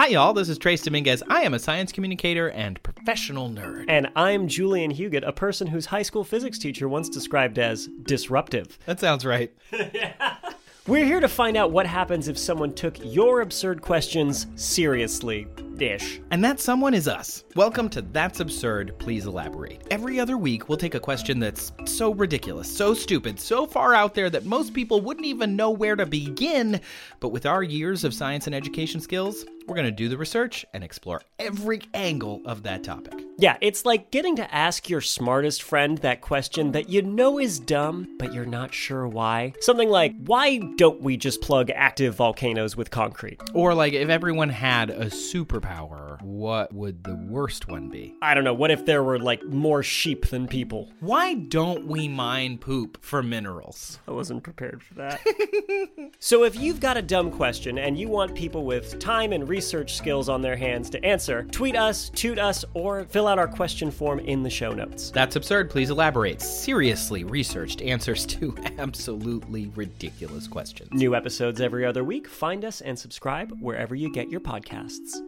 Hi, y'all. This is Trace Dominguez. I am a science communicator and professional nerd. And I'm Julian Huguet, a person whose high school physics teacher once described as disruptive. That sounds right. We're here to find out what happens if someone took your absurd questions seriously. Ish. And that someone is us. Welcome to That's Absurd, Please Elaborate. Every other week, we'll take a question that's so ridiculous, so stupid, so far out there that most people wouldn't even know where to begin. But with our years of science and education skills, we're going to do the research and explore every angle of that topic. Yeah, it's like getting to ask your smartest friend that question that you know is dumb, but you're not sure why. Something like, why don't we just plug active volcanoes with concrete? Or, like, if everyone had a superpower, what would the worst one be? I don't know, what if there were like more sheep than people? Why don't we mine poop for minerals? I wasn't prepared for that. so, if you've got a dumb question and you want people with time and research skills on their hands to answer, tweet us, toot us, or fill out our question form in the show notes. That's absurd. Please elaborate. Seriously researched answers to absolutely ridiculous questions. New episodes every other week. Find us and subscribe wherever you get your podcasts.